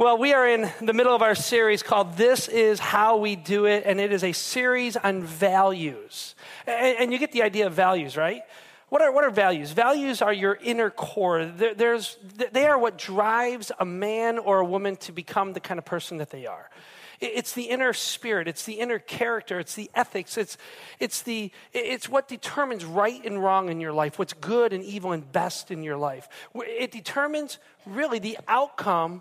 Well, we are in the middle of our series called This Is How We Do It, and it is a series on values. And, and you get the idea of values, right? What are, what are values? Values are your inner core. There, there's, they are what drives a man or a woman to become the kind of person that they are. It's the inner spirit, it's the inner character, it's the ethics, it's, it's, the, it's what determines right and wrong in your life, what's good and evil and best in your life. It determines really the outcome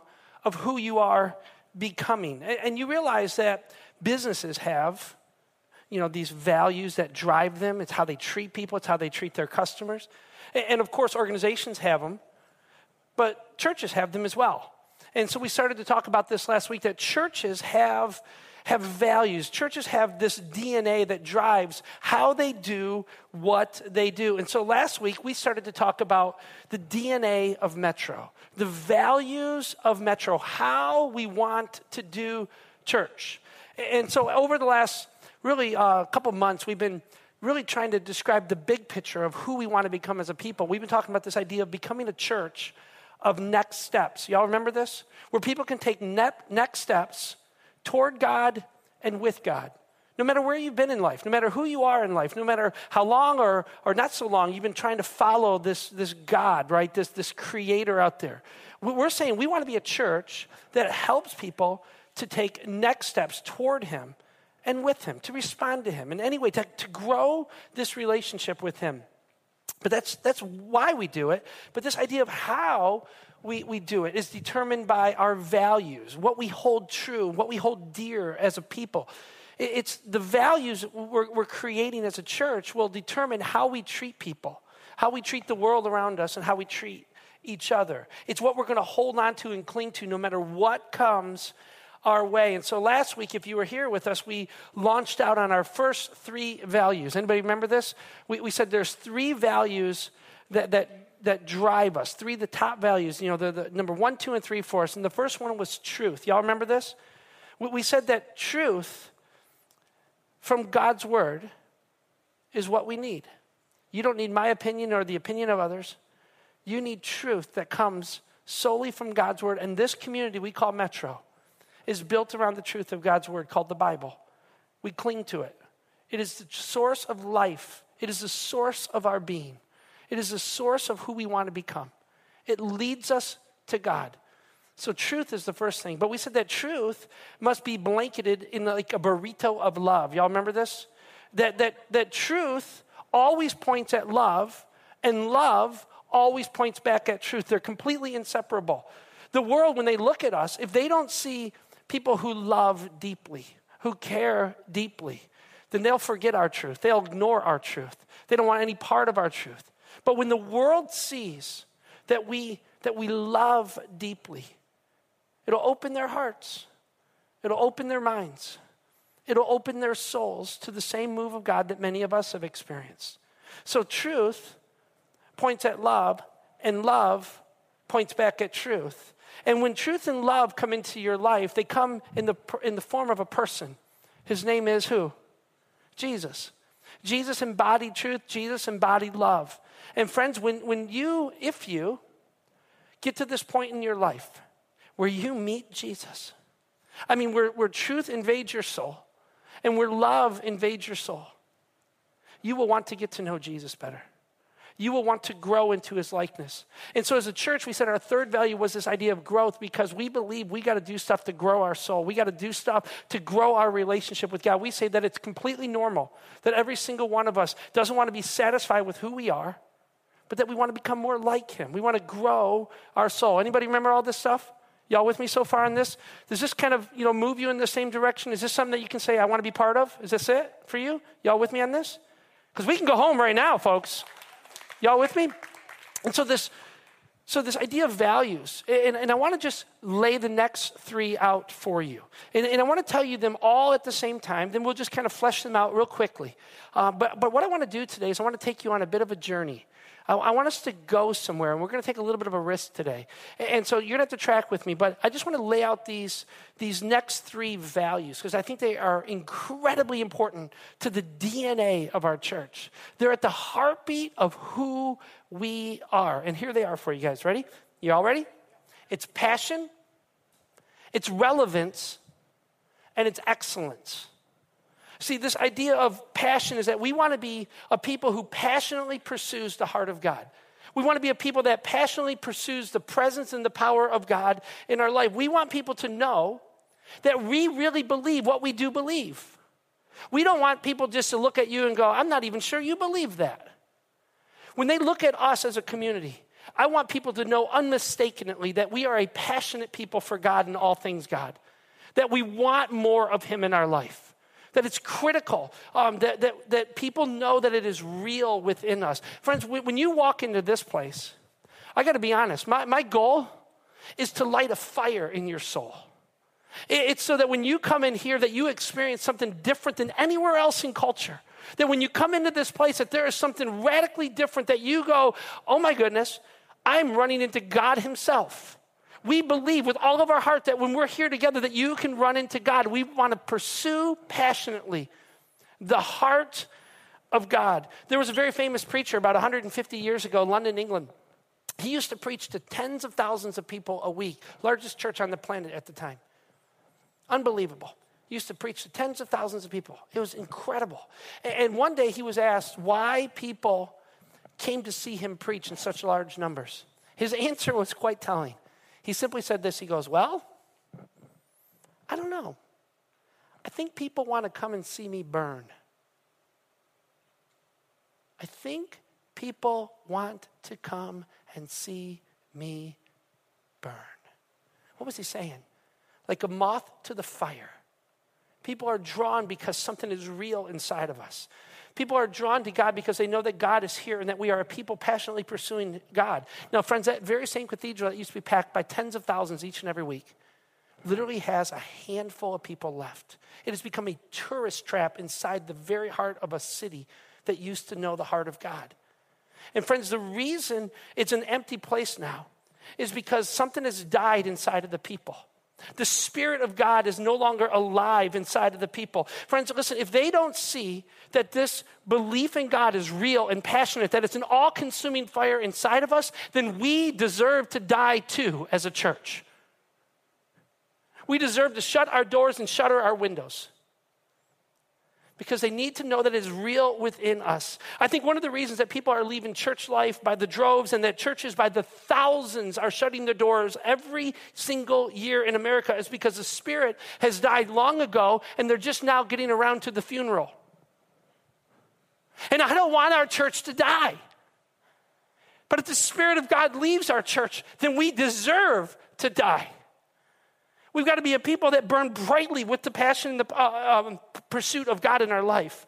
of who you are becoming. And you realize that businesses have, you know, these values that drive them. It's how they treat people, it's how they treat their customers. And of course, organizations have them, but churches have them as well. And so we started to talk about this last week that churches have have values. Churches have this DNA that drives how they do what they do. And so last week we started to talk about the DNA of Metro, the values of Metro, how we want to do church. And so over the last really uh, couple months, we've been really trying to describe the big picture of who we want to become as a people. We've been talking about this idea of becoming a church of next steps. Y'all remember this? Where people can take next steps toward God and with God. No matter where you've been in life, no matter who you are in life, no matter how long or, or not so long you've been trying to follow this, this God, right? This, this creator out there. We're saying we want to be a church that helps people to take next steps toward Him and with Him, to respond to Him in any way, to, to grow this relationship with Him. But that's, that's why we do it. But this idea of how we, we do it is determined by our values, what we hold true, what we hold dear as a people. It's the values we're, we're creating as a church will determine how we treat people, how we treat the world around us, and how we treat each other. It's what we're going to hold on to and cling to no matter what comes our way. And so last week, if you were here with us, we launched out on our first three values. Anybody remember this? We, we said there's three values that, that that drive us, three of the top values, you know, the, the number one, two, and three for us. And the first one was truth. Y'all remember this? We, we said that truth from God's word is what we need. You don't need my opinion or the opinion of others. You need truth that comes solely from God's word. And this community we call Metro is built around the truth of God's word called the Bible. We cling to it. It is the source of life, it is the source of our being. It is the source of who we want to become. It leads us to God. So truth is the first thing. But we said that truth must be blanketed in like a burrito of love. Y'all remember this? That that that truth always points at love and love always points back at truth. They're completely inseparable. The world when they look at us, if they don't see people who love deeply, who care deeply, then they'll forget our truth. They'll ignore our truth. They don't want any part of our truth. But when the world sees that we, that we love deeply, it'll open their hearts, it'll open their minds, it'll open their souls to the same move of God that many of us have experienced. So, truth points at love, and love points back at truth. And when truth and love come into your life, they come in the, in the form of a person. His name is who? Jesus. Jesus embodied truth, Jesus embodied love. And friends, when, when you, if you, get to this point in your life where you meet Jesus, I mean, where, where truth invades your soul and where love invades your soul, you will want to get to know Jesus better you will want to grow into his likeness. And so, as a church, we said our third value was this idea of growth because we believe we got to do stuff to grow our soul. We got to do stuff to grow our relationship with God. We say that it's completely normal that every single one of us doesn't want to be satisfied with who we are, but that we want to become more like him. We want to grow our soul. Anybody remember all this stuff? Y'all with me so far on this? Does this kind of, you know, move you in the same direction? Is this something that you can say, I want to be part of? Is this it for you? Y'all with me on this? Because we can go home right now, folks. Y'all with me? And so this, so this idea of values, and, and I want to just lay the next three out for you. And, and, I want to tell you them all at the same time, then we'll just kind of flesh them out real quickly. Uh, but, but what I want to do today is I want to take you on a bit of a journey. I, I want us to go somewhere, and we're going to take a little bit of a risk today. And, and so you're going to have to track with me, but I just want to lay out these, these next three values because I think they are incredibly important to the DNA of our church. They're at the heartbeat of who we are. And here they are for you guys. Ready? You all ready? It's passion, it's relevance, and it's excellence. See, this idea of passion is that we want to be a people who passionately pursues the heart of God. We want to be a people that passionately pursues the presence and the power of God in our life. We want people to know that we really believe what we do believe. We don't want people just to look at you and go, I'm not even sure you believe that. When they look at us as a community, I want people to know unmistakably that we are a passionate people for God and all things God, that we want more of Him in our life that it's critical, um, that, that, that people know that it is real within us. Friends, when you walk into this place, I got to be honest, my, my goal is to light a fire in your soul. It's so that when you come in here that you experience something different than anywhere else in culture. That when you come into this place that there is something radically different that you go, "Oh my goodness, I'm running into God himself." We believe with all of our heart that when we're here together that you can run into God. We want to pursue passionately the heart of God. There was a very famous preacher about 150 years ago London, England. He used to preach to tens of thousands of people a week, largest church on the planet at the time. Unbelievable. He used to preach to tens of thousands of people. It was incredible. And one day he was asked why people came to see him preach in such large numbers. His answer was quite telling. He simply said this He goes, Well, I don't know. I think people want to come and see me burn. I think people want to come and see me burn. What was he saying? like a moth to the fire. People are drawn because something is real inside of us. People are drawn to God because they know that God is here and that we are a people passionately pursuing God. Now, friends, that very same cathedral that used to be packed by tens of thousands each and every week literally has a handful of people left. It has become a tourist trap inside the very heart of a city that used to know the heart of God. And, friends, the reason it's an empty place now is because something has died inside of the people. The Spirit of God is no longer alive inside of the people. Friends, listen, if they don't see that this belief in God is real and passionate, that it's an all consuming fire inside of us, then we deserve to die too as a church. We deserve to shut our doors and shutter our windows because they need to know that it is real within us. I think one of the reasons that people are leaving church life by the droves and that churches by the thousands are shutting their doors every single year in America is because the Spirit has died long ago and they're just now getting around to the funeral. And I don't want our church to die. But if the Spirit of God leaves our church, then we deserve to die. We've got to be a people that burn brightly with the passion and the uh, um, pursuit of God in our life.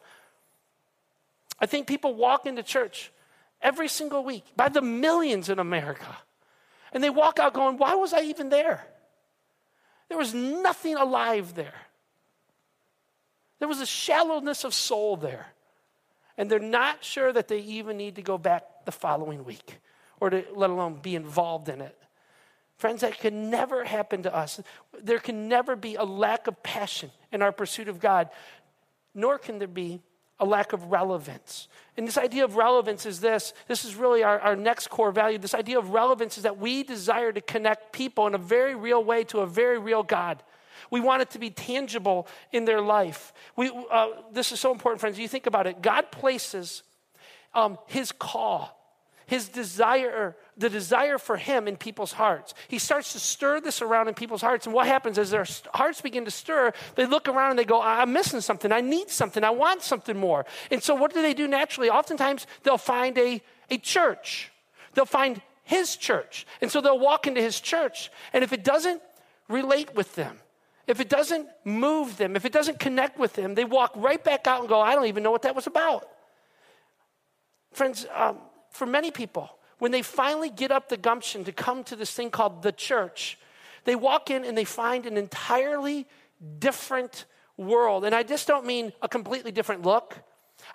I think people walk into church every single week by the millions in America, and they walk out going, Why was I even there? There was nothing alive there. There was a shallowness of soul there. And they're not sure that they even need to go back the following week or to let alone be involved in it. Friends, that can never happen to us. There can never be a lack of passion in our pursuit of God, nor can there be a lack of relevance. And this idea of relevance is this this is really our, our next core value. This idea of relevance is that we desire to connect people in a very real way to a very real God. We want it to be tangible in their life. We, uh, this is so important, friends. You think about it. God places um, his call his desire, the desire for him in people's hearts. He starts to stir this around in people's hearts. And what happens is their hearts begin to stir. They look around and they go, I'm missing something. I need something. I want something more. And so what do they do naturally? Oftentimes they'll find a, a church. They'll find his church. And so they'll walk into his church. And if it doesn't relate with them, if it doesn't move them, if it doesn't connect with them, they walk right back out and go, I don't even know what that was about. Friends, um, for many people, when they finally get up the gumption to come to this thing called the church, they walk in and they find an entirely different world. And I just don't mean a completely different look.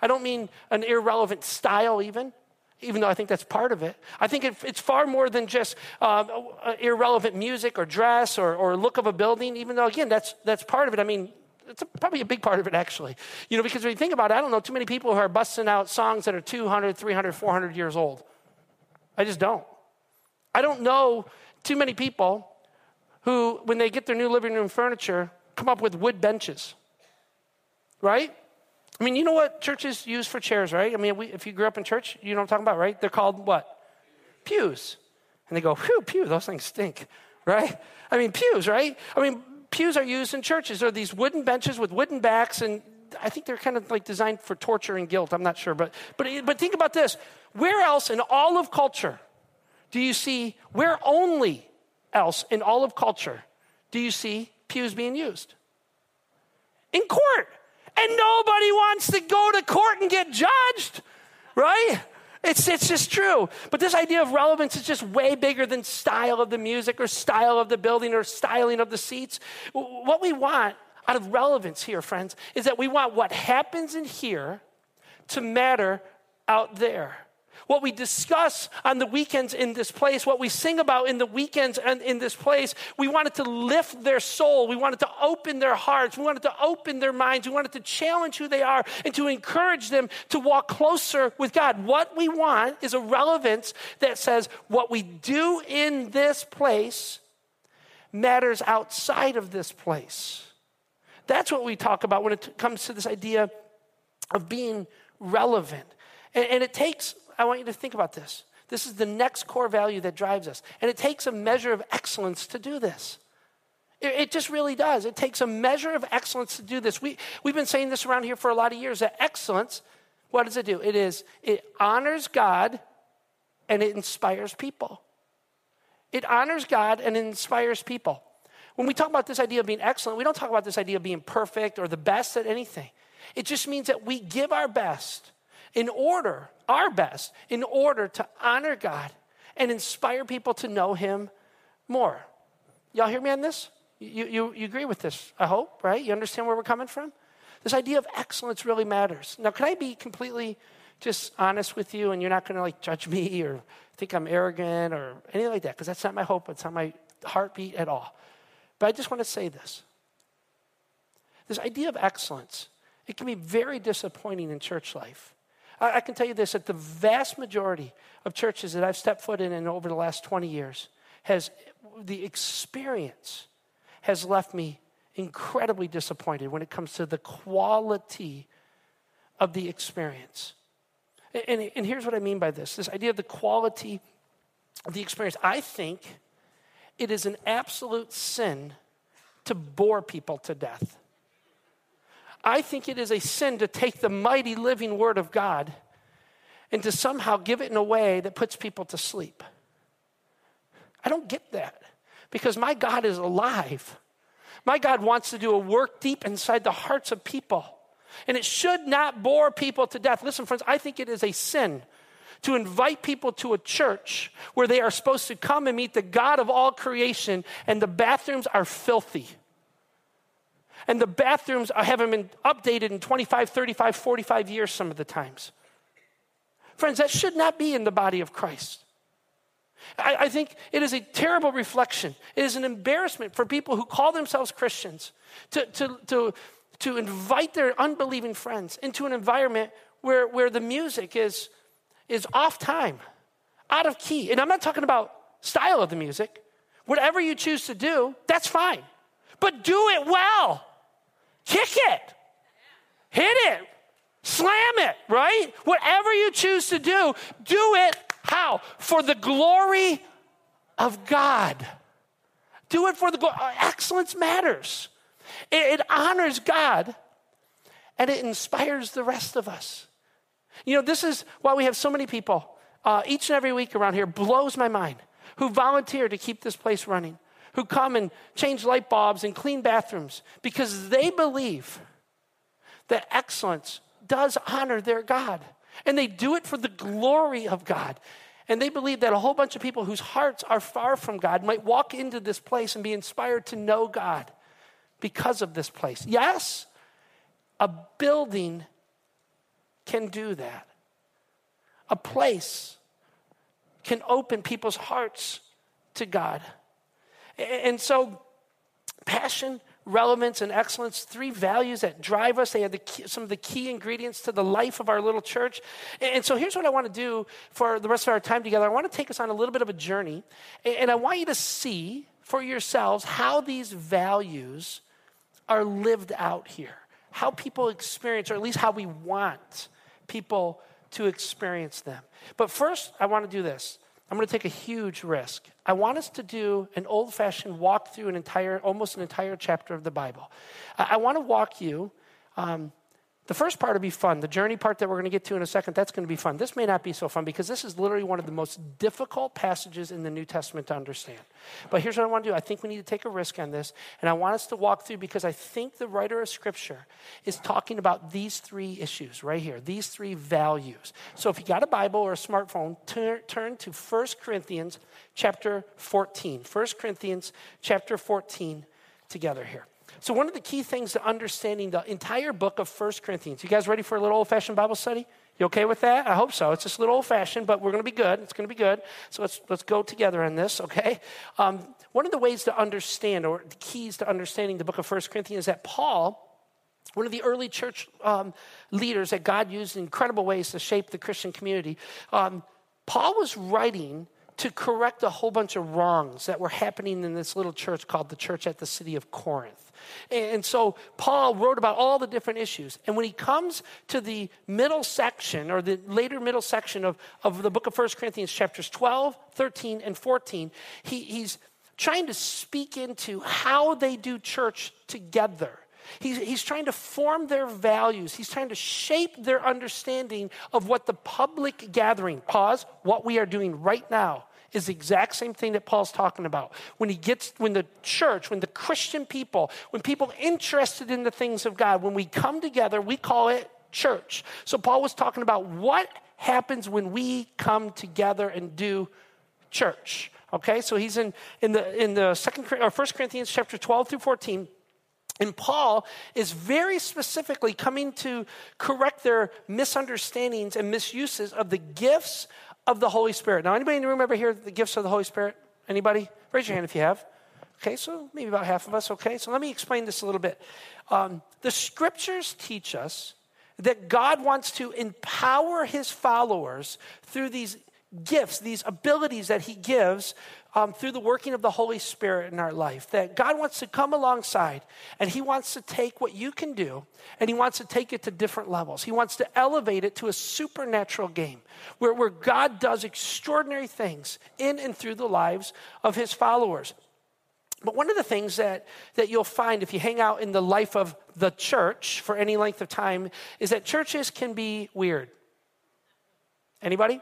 I don't mean an irrelevant style, even, even though I think that's part of it. I think it, it's far more than just uh, irrelevant music or dress or, or look of a building, even though, again, that's, that's part of it. I mean, it's a, probably a big part of it, actually. You know, because when you think about it, I don't know too many people who are busting out songs that are 200, 300, 400 years old. I just don't. I don't know too many people who, when they get their new living room furniture, come up with wood benches, right? I mean, you know what churches use for chairs, right? I mean, we, if you grew up in church, you know what I'm talking about, right? They're called what? Pews. And they go, whew, pew, those things stink, right? I mean, pews, right? I mean, pews are used in churches. They're these wooden benches with wooden backs, and I think they're kind of like designed for torture and guilt. I'm not sure. But, but, but think about this. Where else in all of culture do you see, where only else in all of culture do you see pews being used? In court. And nobody wants to go to court and get judged, right? It's, it's just true. But this idea of relevance is just way bigger than style of the music or style of the building or styling of the seats. What we want out of relevance here, friends, is that we want what happens in here to matter out there what we discuss on the weekends in this place, what we sing about in the weekends and in this place, we wanted to lift their soul. We wanted to open their hearts. We wanted to open their minds. We wanted to challenge who they are and to encourage them to walk closer with God. What we want is a relevance that says what we do in this place matters outside of this place. That's what we talk about when it comes to this idea of being relevant. And, and, it takes I want you to think about this. This is the next core value that drives us. And it takes a measure of excellence to do this. It, it just really does. It takes a measure of excellence to do this. We, we've been saying this around here for a lot of years that excellence, what does it do? It is, it honors God and it inspires people. It honors God and inspires people. When we talk about this idea of being excellent, we don't talk about this idea of being perfect or the best at anything. It just means that we give our best in order, our best, in order to honor God and inspire people to know Him more. Y'all hear me on this? You, you, you agree with this, I hope, right? You understand where we're coming from? This idea of excellence really matters. Now, can I be completely just honest with you and you're not going to like judge me or think I'm arrogant or anything like that? Because that's not my hope, it's not my heartbeat at all. But I just want to say this. This idea of excellence, it can be very disappointing in church life. I, I can tell you this that the vast majority of churches that I've stepped foot in, in over the last 20 years has the experience has left me incredibly disappointed when it comes to the quality of the experience. And, and, and, here's what I mean by this this idea of the quality of the experience. I think it is an absolute sin to bore people to death. I think it is a sin to take the mighty living word of God and to somehow give it in a way that puts people to sleep. I don't get that because my God is alive. My God wants to do a work deep inside the hearts of people. And it should not bore people to death. Listen, friends, I think it is a sin to invite people to a church where they are supposed to come and meet the God of all creation and the bathrooms are filthy and the bathrooms haven't been updated in 25, 35, 45 years some of the times. Friends, that should not be in the body of Christ. I, I, think it is a terrible reflection. It is an embarrassment for people who call themselves Christians to, to, to, to invite their unbelieving friends into an environment where, where the music is, is off time, out of key. And I'm not talking about style of the music. Whatever you choose to do, that's fine. But do it well. Kick it, hit it, slam it, right? Whatever you choose to do, do it how? For the glory of God. Do it for the glory. Excellence matters. It, it honors God and it inspires the rest of us. You know, this is why we have so many people uh, each and every week around here, blows my mind, who volunteer to keep this place running who come and change light bulbs and clean bathrooms because they believe that excellence does honor their God. And they do it for the glory of God. And they believe that a whole bunch of people whose hearts are far from God might walk into this place and be inspired to know God because of this place. Yes, a building can do that. A place can open people's hearts to God. And so, passion, relevance, and excellence, three values that drive us. They are the key, some of the key ingredients to the life of our little church. And so, here's what I want to do for the rest of our time together I want to take us on a little bit of a journey. And I want you to see for yourselves how these values are lived out here, how people experience, or at least how we want people to experience them. But first, I want to do this. I'm going to take a huge risk. I want us to do an old fashioned walk through an entire, almost an entire chapter of the Bible. I, I want to walk you um, the first part will be fun. The journey part that we're going to get to in a second, that's going to be fun. This may not be so fun because this is literally one of the most difficult passages in the New Testament to understand. But here's what I want to do I think we need to take a risk on this, and I want us to walk through because I think the writer of Scripture is talking about these three issues right here, these three values. So if you got a Bible or a smartphone, turn, turn to 1 Corinthians chapter 14. 1 Corinthians chapter 14 together here. So, one of the key things to understanding the entire book of First Corinthians, you guys ready for a little old fashioned Bible study? You okay with that? I hope so. It's just a little old fashioned, but we're going to be good. It's going to be good. So, let's, let's go together on this, okay? Um, one of the ways to understand, or the keys to understanding the book of First Corinthians, is that Paul, one of the early church um, leaders that God used in incredible ways to shape the Christian community, um, Paul was writing to correct a whole bunch of wrongs that were happening in this little church called the church at the city of Corinth. And so Paul wrote about all the different issues. And when he comes to the middle section, or the later middle section of, of the book of 1 Corinthians, chapters 12, 13, and 14, he, he's trying to speak into how they do church together. He's, he's trying to form their values. He's trying to shape their understanding of what the public gathering, pause, what we are doing right now, is the exact same thing that Paul's talking about. When he gets, when the church, when the Christian people, when people interested in the things of God, when we come together, we call it church. So Paul was talking about what happens when we come together and do church. Okay, so he's in, in the in the second or first Corinthians chapter 12 through 14. And Paul is very specifically coming to correct their misunderstandings and misuses of the gifts of the Holy Spirit. Now, anybody in the room ever hear the gifts of the Holy Spirit? Anybody? Raise your hand if you have. Okay, so maybe about half of us. Okay, so let me explain this a little bit. Um, the scriptures teach us that God wants to empower his followers through these gifts, these abilities that he gives um, through the working of the Holy Spirit in our life. That God wants to come alongside and He wants to take what you can do and He wants to take it to different levels. He wants to elevate it to a supernatural game where, where God does extraordinary things in and through the lives of His followers. But one of the things that, that you'll find if you hang out in the life of the church for any length of time is that churches can be weird. Anybody?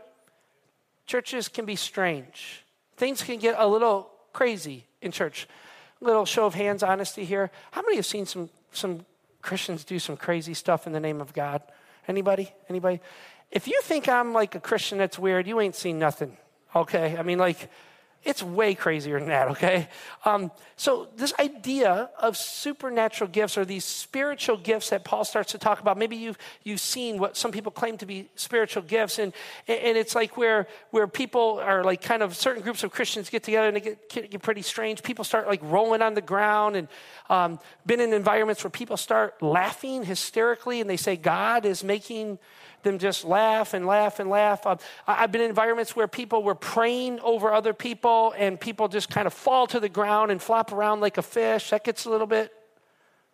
Churches can be strange. Things can get a little crazy in church. Little show of hands, honesty here. How many have seen some, some Christians do some crazy stuff in the name of God? Anybody? Anybody? If you think I'm like a Christian that's weird, you ain't seen nothing. Okay? I mean, like, it's way crazier than that, okay? Um, so, this idea of supernatural gifts or these spiritual gifts that Paul starts to talk about, maybe you've, you've seen what some people claim to be spiritual gifts, and, and it's like where, where people are like kind of certain groups of Christians get together and they get, get pretty strange. People start like rolling on the ground, and um, been in environments where people start laughing hysterically and they say, God is making them just laugh and laugh and laugh. Uh, I've been in environments where people were praying over other people and people just kind of fall to the ground and flop around like a fish. That gets a little bit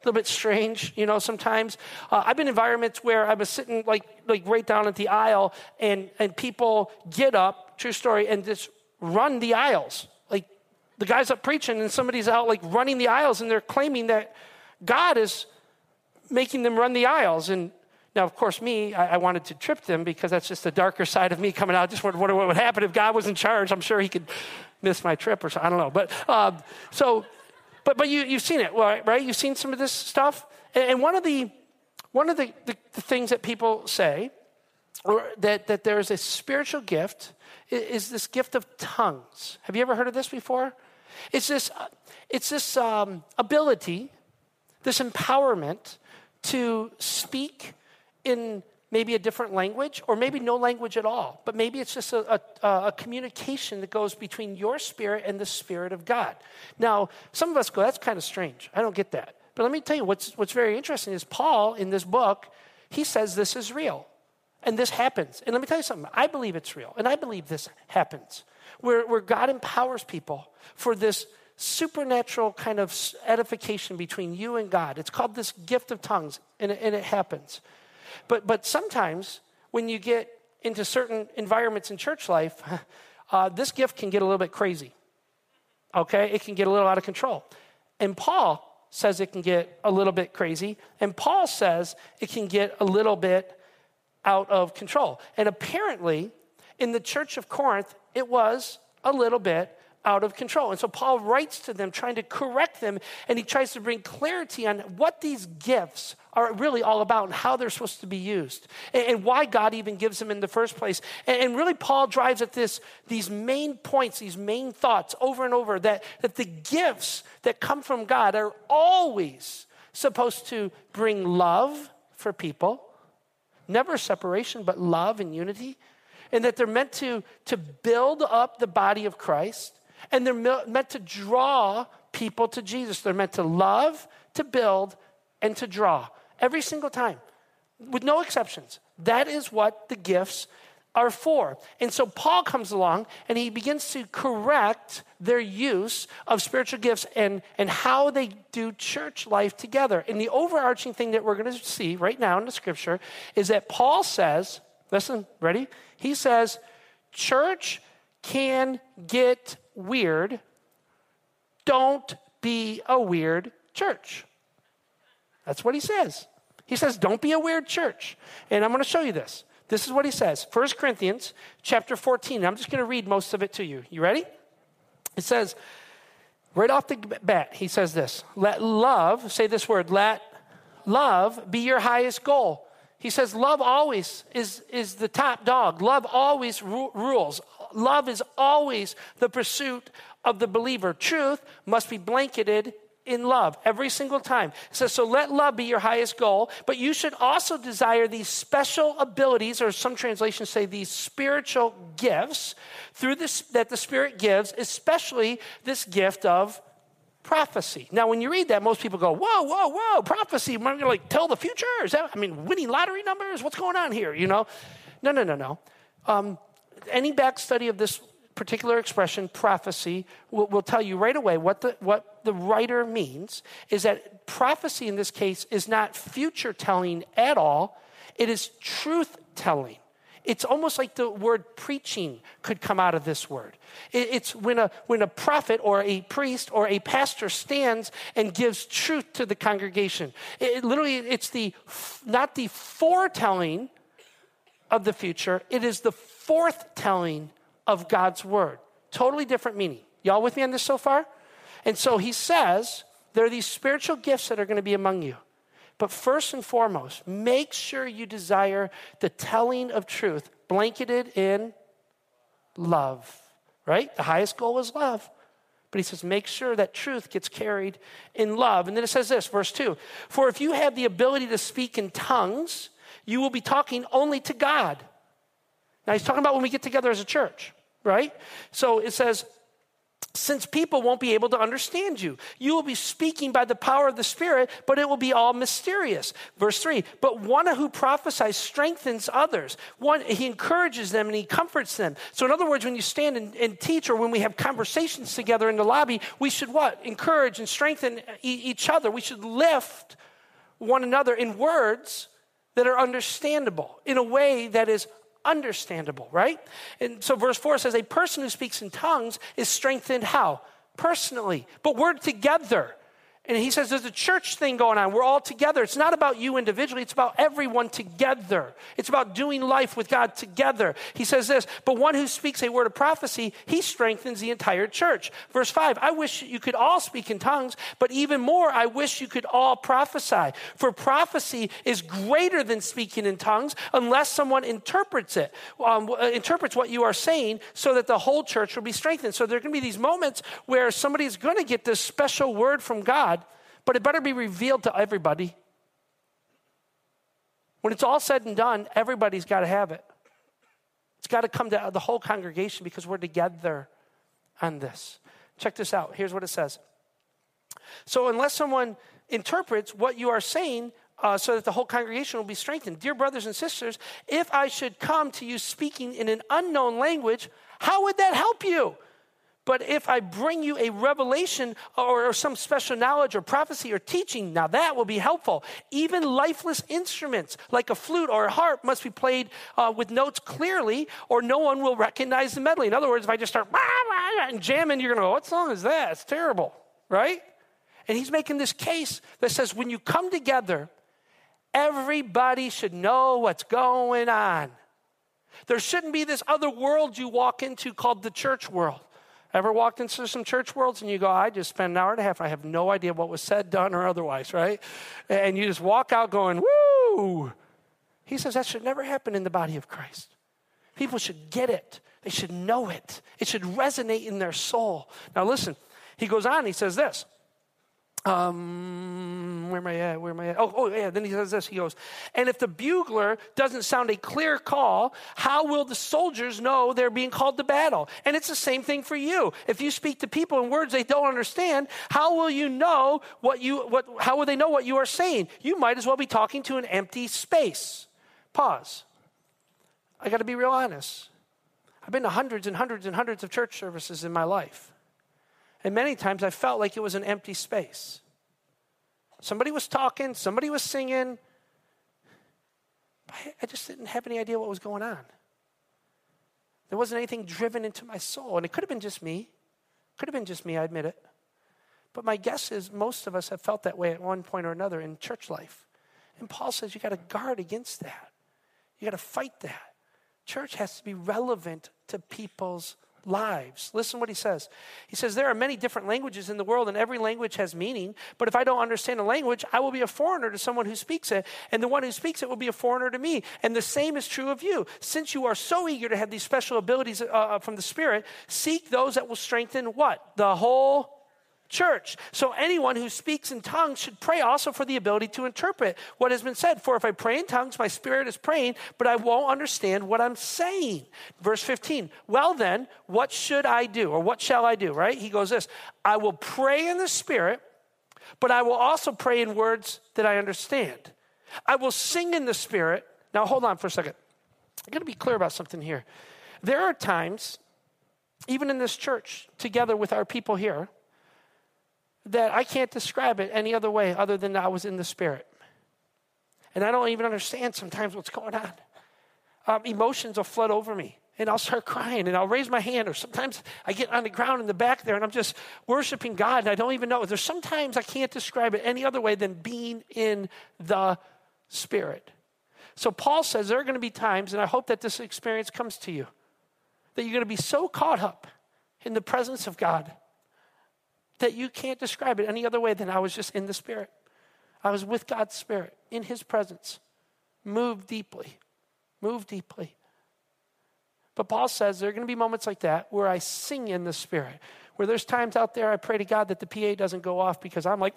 a little bit strange, you know, sometimes. Uh, I've been in environments where I was sitting like, like right down at the aisle and, and people get up, true story, and just run the aisles. Like the guy's up preaching and somebody's out like running the aisles and they're claiming that God is making them run the aisles. And now, of course, me, I, I, wanted to trip them because that's just the darker side of me coming out. I just wondered what would happen if God was in charge. I'm sure he could miss my trip or so. I don't know. But uh, so, but but you you've seen it, right? You've seen some of this stuff, and, one of the one of the, the, the, things that people say, or that that there is a spiritual gift, is, is, this gift of tongues. Have you ever heard of this before? It's this uh, it's this um, ability, this empowerment to speak in maybe a different language or maybe no language at all but maybe it's just a, a, a, communication that goes between your spirit and the spirit of god now some of us go that's kind of strange i don't get that but let me tell you what's, what's very interesting is paul in this book he says this is real and this happens and let me tell you something i believe it's real and i believe this happens where, where god empowers people for this supernatural kind of edification between you and God. It's called this gift of tongues, and it, and it happens. But, but sometimes when you get into certain environments in church life, uh, this gift can get a little bit crazy. Okay? It can get a little out of control. And Paul says it can get a little bit crazy, and Paul says it can get a little bit out of control. And apparently, in the church of Corinth, it was a little bit out of control. And so Paul writes to them, trying to correct them, and he tries to bring clarity on what these gifts are really all about and how they're supposed to be used and, why God even gives them in the first place. And, really, Paul drives at this, these main points, these main thoughts over and over that, that the gifts that come from God are always supposed to bring love for people, never separation, but love and unity. And that they're meant to, to build up the body of Christ and they're meant to draw people to Jesus. They're meant to love, to build, and to draw every single time, with no exceptions. That is what the gifts are for. And so Paul comes along and he begins to correct their use of spiritual gifts and, and how they do church life together. And the overarching thing that we're going to see right now in the scripture is that Paul says, listen, ready? He says, church can get weird, don't be a weird church. That's what he says. He says, don't be a weird church. And I'm going to show you this. This is what he says. 1 Corinthians chapter 14. I'm just going to read most of it to you. You ready? It says, right off the bat, he says this Let love, say this word, let love be your highest goal. He says, love always is, is the top dog. Love always ru- rules love is always the pursuit of the believer. Truth must be blanketed in love every single time. It says, so let love be your highest goal, but you should also desire these special abilities, or some translations say these spiritual gifts through this that the Spirit gives, especially this gift of prophecy. Now, when you read that, most people go, whoa, whoa, whoa, prophecy. Am I to like tell the future? Is that, I mean, winning lottery numbers? What's going on here? You know? No, no, no, no. Um, any back study of this particular expression, prophecy, will, will, tell you right away what the, what the writer means is that prophecy in this case is not future telling at all, it is truth telling. It's almost like the word preaching could come out of this word. It's when a, when a prophet or a priest or a pastor stands and gives truth to the congregation. It, literally, it's the, not the foretelling of the future, it is the forth telling of God's word. Totally different meaning. Y'all with me on this so far? And so he says there are these spiritual gifts that are going to be among you. But first and foremost, make sure you desire the telling of truth, blanketed in love, right? The highest goal is love. But he says, make sure that truth gets carried in love. And then it says this, verse 2 For if you have the ability to speak in tongues, you will be talking only to God. Now, he's talking about when we get together as a church, right? So it says, since people won't be able to understand you. You will be speaking by the power of the Spirit, but it will be all mysterious. Verse 3 But one who prophesies strengthens others. One, he encourages them and he comforts them. So, in other words, when you stand and, and teach or when we have conversations together in the lobby, we should what? Encourage and strengthen e- each other. We should lift one another in words that are understandable, in a way that is understandable, right? And so verse 4 says, A person who speaks in tongues is strengthened how? Personally. But we're together. And he says there's a church thing going on. We're all together. It's not about you individually, it's about everyone together. It's about doing life with God together. He says this, but one who speaks a word of prophecy, he strengthens the entire church. Verse 5 I wish you could all speak in tongues, but even more, I wish you could all prophesy. For prophecy is greater than speaking in tongues unless someone interprets it, um, uh, interprets what you are saying so that the whole church will be strengthened. So there are going to be these moments where somebody's going to get this special word from God, but it better be revealed to everybody. When it's all said and done, everybody's got to have it. It's got to come to the whole congregation because we're together on this. Check this out. Here's what it says. So, unless someone interprets what you are saying, uh, so that the whole congregation will be strengthened. Dear brothers and sisters, if I should come to you speaking in an unknown language, how would that help you? But if I bring you a revelation or, some special knowledge or prophecy or teaching, now that will be helpful. Even lifeless instruments like a flute or a harp must be played uh, with notes clearly, or no one will recognize the melody. In other words, if I just start and jamming, you're going to go, What song is that? It's terrible, right? And he's making this case that says when you come together, everybody should know what's going on. There shouldn't be this other world you walk into called the church world. Ever walked into some church worlds and you go, I just spent an hour and a half, I have no idea what was said, done, or otherwise, right? And you just walk out going, woo! He says that should never happen in the body of Christ. People should get it, they should know it, it should resonate in their soul. Now, listen, he goes on, he says this um, where am I at? Where am I at? Oh, oh, yeah. Then he says this. He goes, and if the bugler doesn't sound a clear call, how will the soldiers know they're being called to battle? And it's the same thing for you. If you speak to people in words they don't understand, how will you know what you, what, how will they know what you are saying? You might as well be talking to an empty space. Pause. I got to be real honest. I've been to hundreds and hundreds and hundreds of church services in my life. And many times I felt like it was an empty space. Somebody was talking, somebody was singing. I just didn't have any idea what was going on. There wasn't anything driven into my soul. And it could have been just me. Could have been just me, I admit it. But my guess is most of us have felt that way at one point or another in church life. And Paul says you got to guard against that. You got to fight that. Church has to be relevant to people's lives. Listen what he says. He says, There are many different languages in the world, and every language has meaning. But if I don't understand a language, I will be a foreigner to someone who speaks it, and the one who speaks it will be a foreigner to me. And the same is true of you. Since you are so eager to have these special abilities uh, uh from the Spirit, seek those that will strengthen what? The whole church. So anyone who speaks in tongues should pray also for the ability to interpret what has been said. For if I pray in tongues, my spirit is praying, but I won't understand what I'm saying. Verse 15. Well, then, what should I do? Or what shall I do? Right? He goes this I will pray in the spirit, but I will also pray in words that I understand. I will sing in the spirit. Now, hold on for a second. I'm going to be clear about something here. There are times, even in this church, together with our people here, that I can't describe it any other way other than I was in the Spirit. And I don't even understand sometimes what's going on. Um, emotions will flood over me, and I'll start crying, and I'll raise my hand, or sometimes I get on the ground in the back there, and I'm just worshiping God, and I don't even know. There's sometimes I can't describe it any other way than being in the Spirit. So Paul says there are going to be times, and I hope that this experience comes to you, that you're going to be so caught up in the presence of God that you can't describe it any other way than I was just in the Spirit. I was with God's Spirit in His presence. Move deeply. Move deeply. But Paul says there are going to be moments like that where I sing in the Spirit. Where there's times out there I pray to God that the PA doesn't go off because I'm like,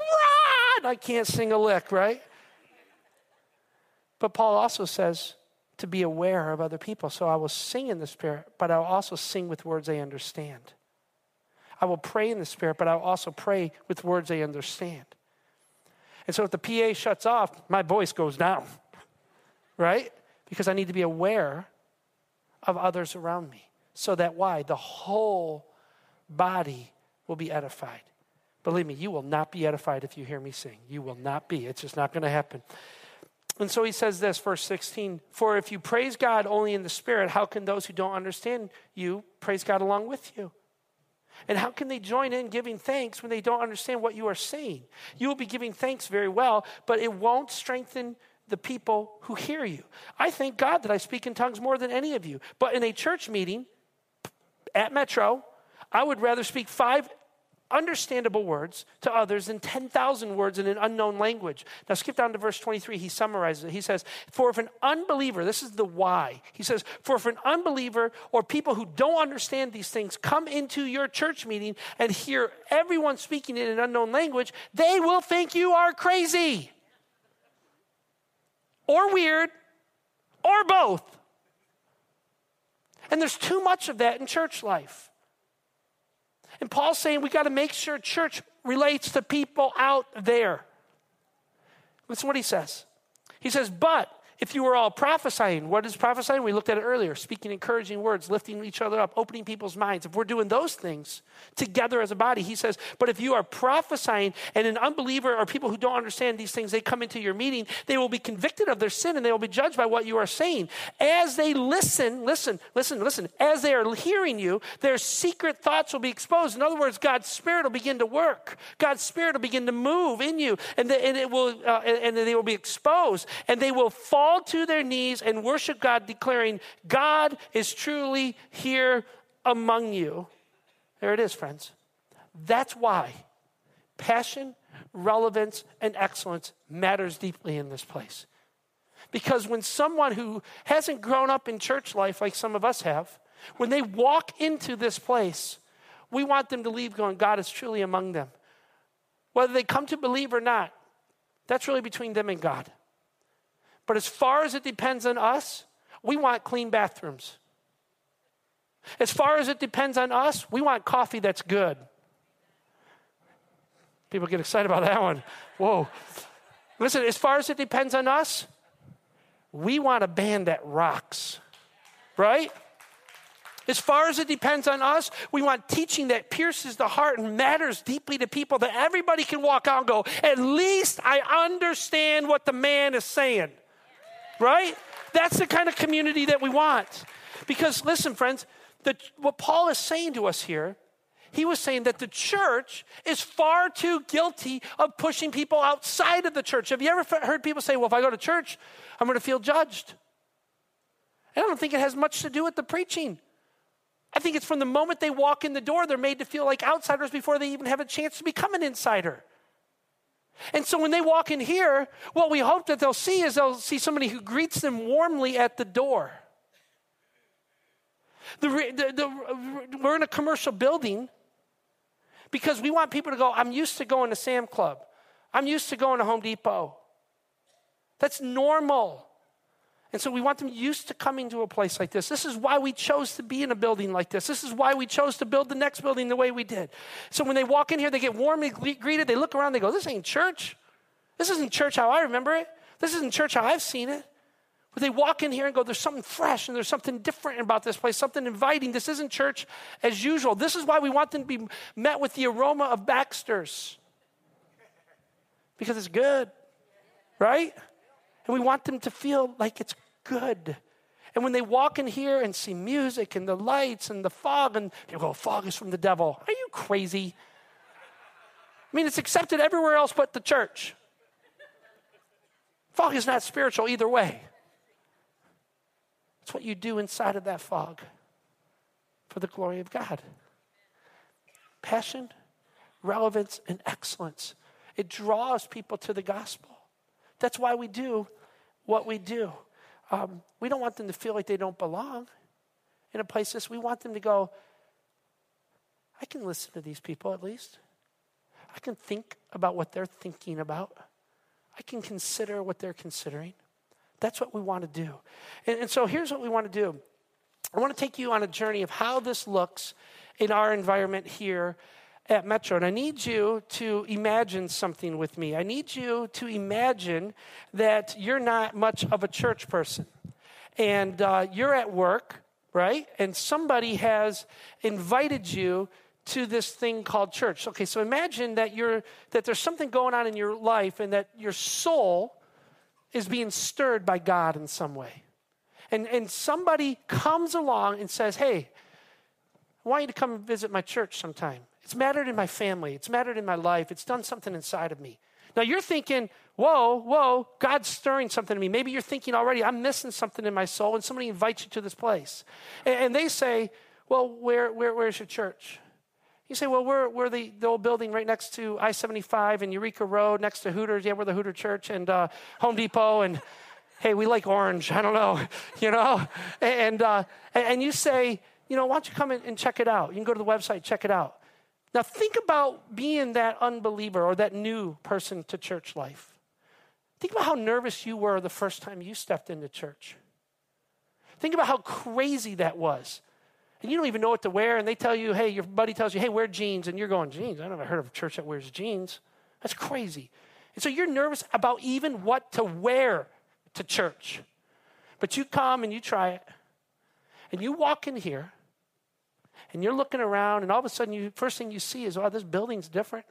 and I can't sing a lick, right? But Paul also says to be aware of other people. So I will sing in the Spirit, but I'll also sing with words they understand. I will pray in the Spirit, but I'll also pray with words they understand. And so if the PA shuts off, my voice goes down, right? Because I need to be aware of others around me. So that why? The whole body will be edified. Believe me, you will not be edified if you hear me sing. You will not be. It's just not going to happen. And so he says this, verse 16 For if you praise God only in the Spirit, how can those who don't understand you praise God along with you? And how can they join in giving thanks when they don't understand what you are saying? You will be giving thanks very well, but it won't strengthen the people who hear you. I thank God that I speak in tongues more than any of you. But in a church meeting at Metro, I would rather speak five understandable words to others than 10,000 words in an unknown language. Now, skip down to verse 23. He summarizes it. He says, For if an unbeliever, this is the why, he says, For if an unbeliever or people who don't understand these things come into your church meeting and hear everyone speaking in an unknown language, they will think you are crazy or weird or both. And there's too much of that in church life. And Paul's saying we got to make sure church relates to people out there. Listen what he says. He says, But if you were all prophesying, what is prophesying? We looked at it earlier speaking encouraging words, lifting each other up, opening people's minds. If we're doing those things together as a body, he says, but if you are prophesying and an unbeliever or people who don't understand these things, they come into your meeting, they will be convicted of their sin and they will be judged by what you are saying. As they listen, listen, listen, listen, as they are hearing you, their secret thoughts will be exposed. In other words, God's Spirit will begin to work, God's Spirit will begin to move in you, and, the, and it will, uh, and, and they will be exposed, and they will fall fall to their knees and worship God, declaring, God is truly here among you. There it is, friends. That's why passion, relevance, and excellence matters deeply in this place. Because when someone who hasn't grown up in church life like some of us have, when they walk into this place, we want them to leave going, God is truly among them. Whether they come to believe or not, that's really between them and God. But as far as it depends on us, we want clean bathrooms. As far as it depends on us, we want coffee that's good. People get excited about that one. Whoa. Listen, as far as it depends on us, we want a band that rocks, right? As far as it depends on us, we want teaching that pierces the heart and matters deeply to people that everybody can walk out and go, at least I understand what the man is saying right? That's the kind of community that we want. Because listen, friends, the, what Paul is saying to us here, he was saying that the church is far too guilty of pushing people outside of the church. Have you ever heard people say, well, if I go to church, I'm going to feel judged? And I don't think it has much to do with the preaching. I think it's from the moment they walk in the door, they're made to feel like outsiders before they even have a chance to become an insider. And so when they walk in here, what we hope that they'll see is they'll see somebody who greets them warmly at the door. The, the, the, we're in a commercial building because we want people to go, I'm used to going to Sam Club. I'm used to going to Home Depot. That's normal. And so we want them used to coming to a place like this. This is why we chose to be in a building like this. This is why we chose to build the next building the way we did. So when they walk in here, they get warmly greeted. They look around, they go, This ain't church. This isn't church how I remember it. This isn't church how I've seen it. But they walk in here and go, There's something fresh and there's something different about this place, something inviting. This isn't church as usual. This is why we want them to be met with the aroma of Baxter's because it's good, right? And we want them to feel like it's good. And when they walk in here and see music and the lights and the fog, and you go, fog is from the devil. Are you crazy? I mean, it's accepted everywhere else but the church. Fog is not spiritual either way. It's what you do inside of that fog for the glory of God. Passion, relevance, and excellence. It draws people to the gospel. That's why we do what we do. Um, we don't want them to feel like they don't belong in a place this. We want them to go, I can listen to these people at least. I can think about what they're thinking about. I can consider what they're considering. That's what we want to do. And, and so here's what we want to do I want to take you on a journey of how this looks in our environment here at Metro. And I need you to imagine something with me. I need you to imagine that you're not much of a church person and uh, you're at work, right? And somebody has invited you to this thing called church. Okay, so imagine that you're that there's something going on in your life and that your soul is being stirred by God in some way. And and somebody comes along and says, "Hey, I want you to come visit my church sometime." It's mattered in my family. It's mattered in my life. It's done something inside of me. Now you're thinking, whoa, whoa, God's stirring something in me. Maybe you're thinking already, I'm missing something in my soul, and somebody invites you to this place. And, and they say, well, where, where, where's your church? You say, well, we're, we're the, the old building right next to I 75 and Eureka Road, next to Hooters. Yeah, we're the Hooter Church and uh, Home Depot. And hey, we like orange. I don't know, you know? And, uh, and you say, you know, why don't you come and check it out? You can go to the website, check it out. Now, think about being that unbeliever or that new person to church life. Think about how nervous you were the first time you stepped into church. Think about how crazy that was. And you don't even know what to wear, and they tell you, hey, your buddy tells you, hey, wear jeans, and you're going, jeans? I never heard of a church that wears jeans. That's crazy. And so you're nervous about even what to wear to church. But you come and you try it. And you walk in here and you're looking around, and all of a sudden, you first thing you see is, oh, this building's different.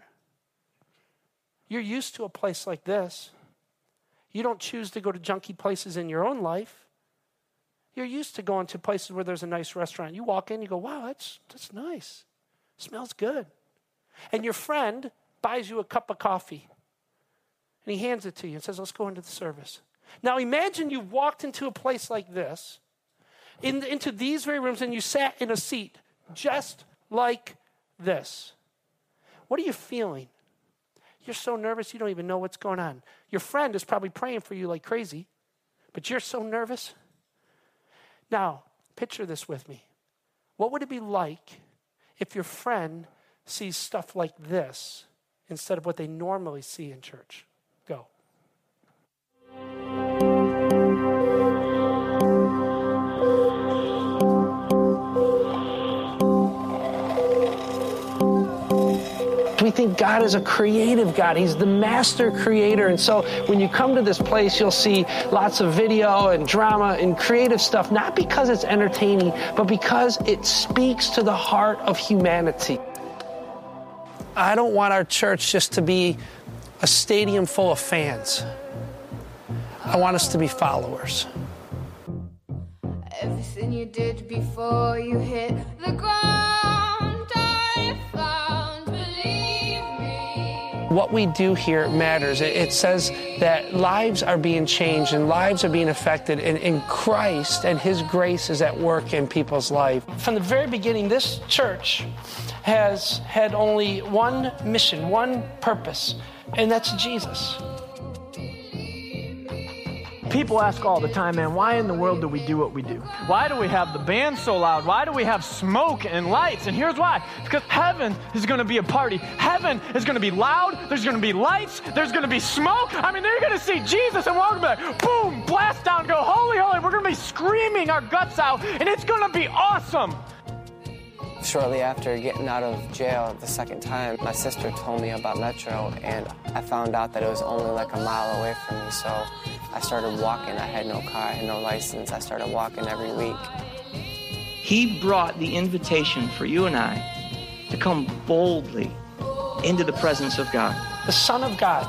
You're used to a place like this. You don't choose to go to junky places in your own life. You're used to going to places where there's a nice restaurant. You walk in, you go, wow, that's, that's nice. Smells good. And your friend buys you a cup of coffee and he hands it to you and says, let's go into the service. Now imagine you walked into a place like this, in, into these very rooms, and you sat in a seat just like this. What are you feeling? You're so nervous you don't even know what's going on. Your friend is probably praying for you like crazy, but you're so nervous. Now, picture this with me. What would it be like if your friend sees stuff like this instead of what they normally see in church? Go. We think God is a creative God. He's the master creator. And so when you come to this place, you'll see lots of video and drama and creative stuff, not because it's entertaining, but because it speaks to the heart of humanity. I don't want our church just to be a stadium full of fans. I want us to be followers. Everything you did before you hit the ground, What we do here matters. It, it, says that lives are being changed and lives are being affected, and, and Christ and His grace is at work in people's life. From the very beginning, this church has had only one mission, one purpose and that's Jesus. People ask all the time, man, why in the world do we do what we do? Why do we have the band so loud? Why do we have smoke and lights? And here's why because heaven is going to be a party. Heaven is going to be loud. There's going to be lights. There's going to be smoke. I mean, they're going to see Jesus and be like, boom, blast down, go, holy, holy. We're going to be screaming our guts out, and it's going to be awesome. Shortly after getting out of jail the second time, my sister told me about Metro, and I found out that it was only like a mile away from me. So I started walking. I had no car, I had no license. I started walking every week. He brought the invitation for you and I to come boldly into the presence of God. The Son of God,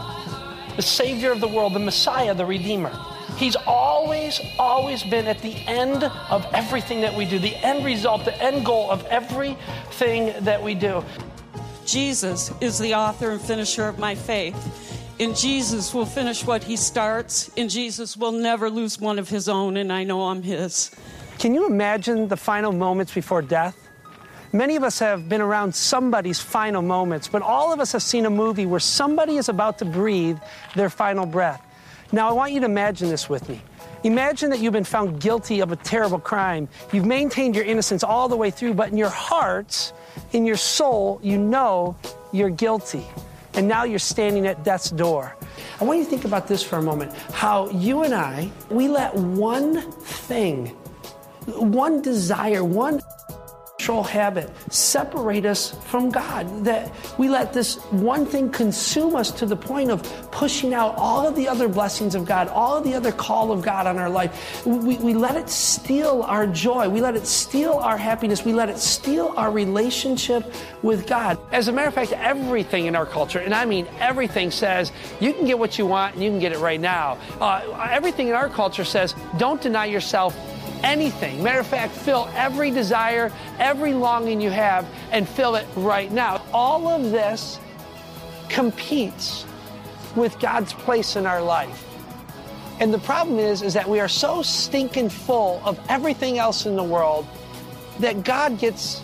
the Savior of the world, the Messiah, the Redeemer. He's always, always been at the end of everything that we do, the end result, the end goal of everything that we do. Jesus is the author and finisher of my faith. And Jesus will finish what he starts, and Jesus will never lose one of his own, and I know I'm his. Can you imagine the final moments before death? Many of us have been around somebody's final moments, but all of us have seen a movie where somebody is about to breathe their final breath. Now, I want you to imagine this with me. Imagine that you've been found guilty of a terrible crime. You've maintained your innocence all the way through, but in your heart, in your soul, you know you're guilty. And now you're standing at death's door. I want you to think about this for a moment how you and I, we let one thing, one desire, one control habit separate us from God. That we let this one thing consume us to the point of pushing out all of the other blessings of God, all of the other call of God on our life. We, we let it steal our joy. We let it steal our happiness. We let it steal our relationship with God. As a matter of fact, everything in our culture, and I mean everything, says you can get what you want and you can get it right now. Uh, everything in our culture says don't deny yourself anything. Matter of fact, fill every desire, every longing you have, and fill it right now. All of this competes with God's place in our life. And the problem is, is that we are so stinking full of everything else in the world that God gets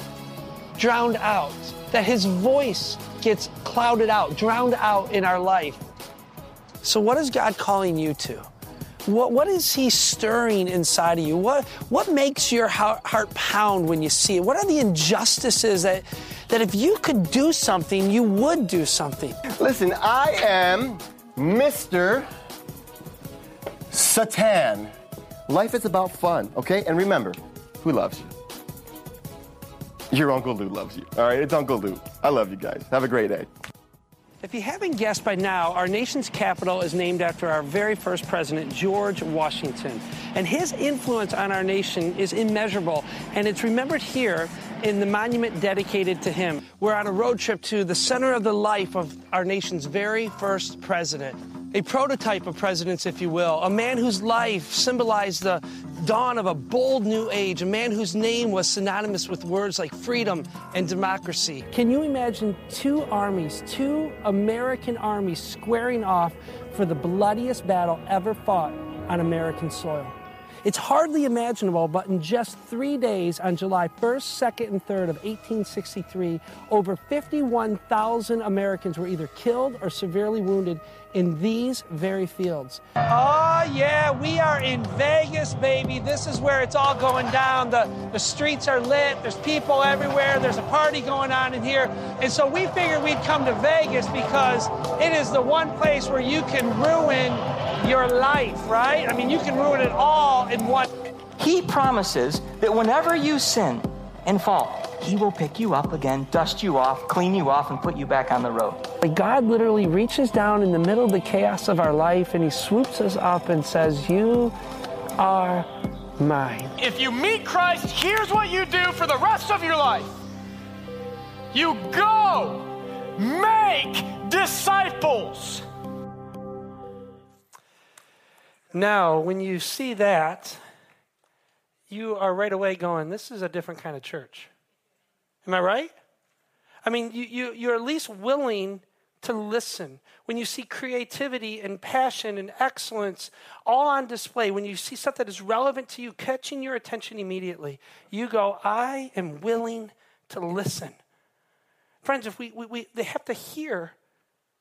drowned out, that his voice gets clouded out, drowned out in our life. So, what is God calling you to? What, what is he stirring inside of you? What, what makes your heart, pound when you see it? What are the injustices that, that if you could do something, you would do something? Listen, I am Mr. Satan. Life is about fun, okay? And remember, who loves you? Your Uncle Lou loves you. All right, it's Uncle Lou. I love you guys. Have a great day. If you haven't guessed by now, our nation's capital is named after our very first president, George Washington. And his influence on our nation is immeasurable, and it's remembered here in the monument dedicated to him. We're on a road trip to the center of the life of our nation's very first president. A prototype of presidents, if you will, a man whose life symbolized the dawn of a bold new age, a man whose name was synonymous with words like freedom and democracy. Can you imagine two armies, two American armies squaring off for the bloodiest battle ever fought on American soil? It's hardly imaginable, but in just three days, on July 1st, 2nd, and 3rd of 1863, over 51,000 Americans were either killed or severely wounded in these very fields. Oh, yeah, we are in Vegas, baby. This is where it's all going down. The, the streets are lit, there's people everywhere, there's a party going on in here. And so we figured we'd come to Vegas because it is the one place where you can ruin your life, right? I mean, you can ruin it all in one. He promises that whenever you sin and fall, He will pick you up again, dust you off, clean you off, and put you back on the road. Like God literally reaches down in the middle of the chaos of our life and He swoops us up and says, You are mine. If you meet Christ, here's what you do for the rest of your life you go make disciples. Now, when you see that, you are right away going, This is a different kind of church. Am I right? I mean, you, you, you're at least willing to listen. When you see creativity and passion and excellence all on display, when you see something that is relevant to you, catching your attention immediately, you go, I am willing to listen. Friends, if we, we, we they have to hear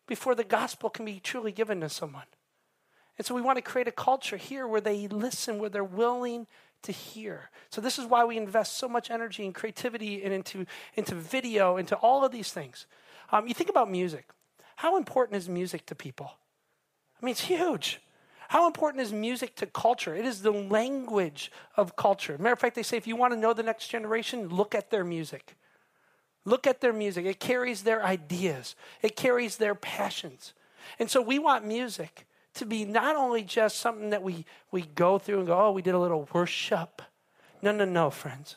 before the gospel can be truly given to someone. And so we want to create a culture here where they listen, where they're willing to hear. So this is why we invest so much energy and creativity and into, into video, into all of these things. Um, you think about music. How important is music to people? I mean, it's huge. How important is music to culture? It is the language of culture. Matter of fact, they say if you want to know the next generation, look at their music. Look at their music. It carries their ideas, it carries their passions. And so we want music to be not only just something that we, we go through and go, oh, we did a little worship. No, no, no, friends.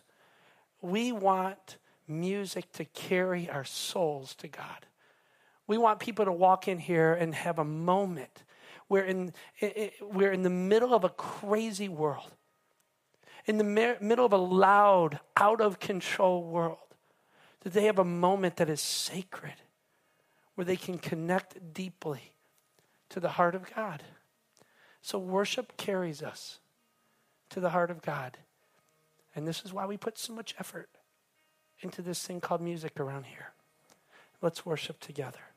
We want music to carry our souls to God. We want people to walk in here and have a moment where in, we're in the middle of a crazy world, in the middle of a loud, out of control world, that they have a moment that is sacred, where they can connect deeply to the heart of God. So worship carries us to the heart of God. And this is why we put so much effort into this thing called music around here. Let's worship together.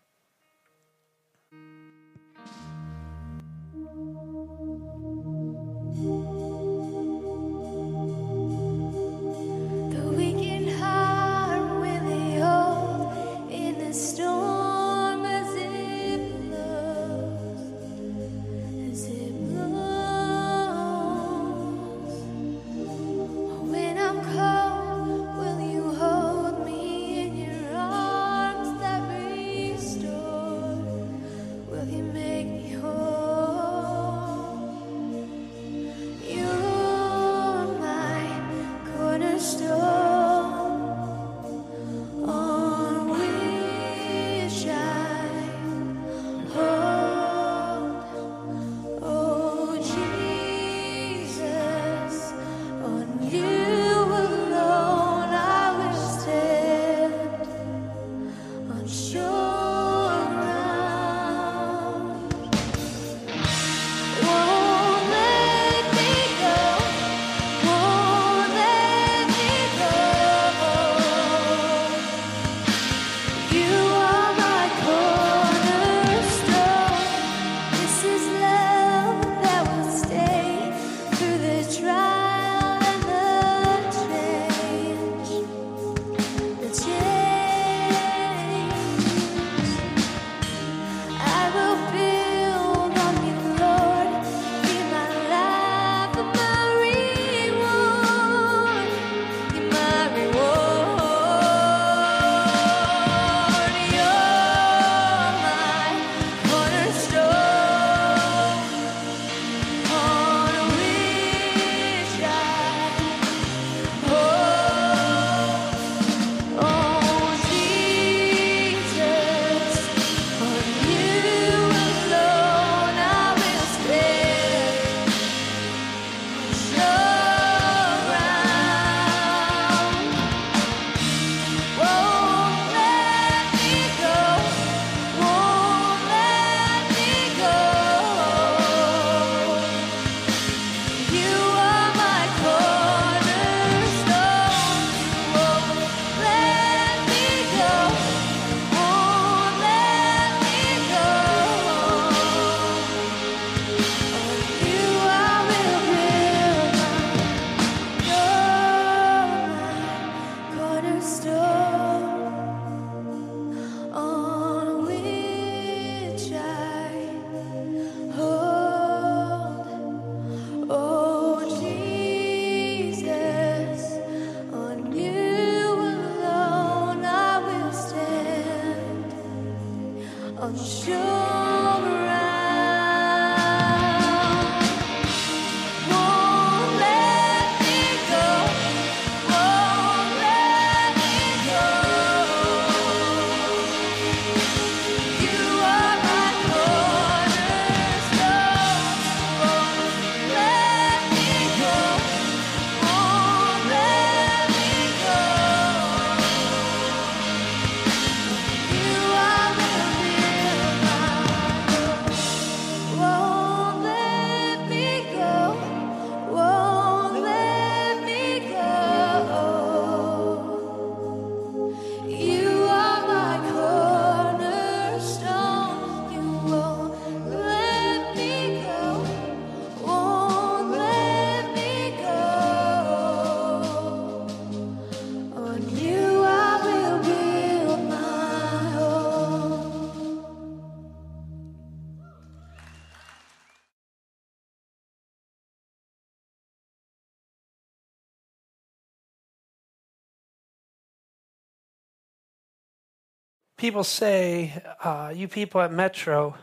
People say uh, you people at Metro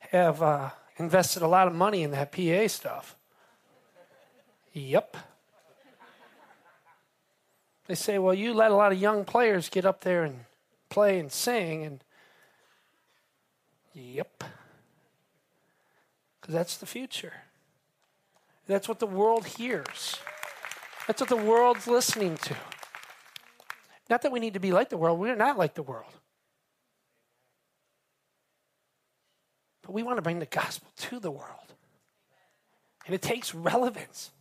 have uh, invested a lot of money in that PA stuff. Yep. They say, well, you let a lot of young players get up there and play and sing, and yep. Because that's the future. That's what the world hears. That's what the world's listening to. Not that we need to be like the world, we're not like the world. But we want to bring the gospel to the world. And it takes relevance,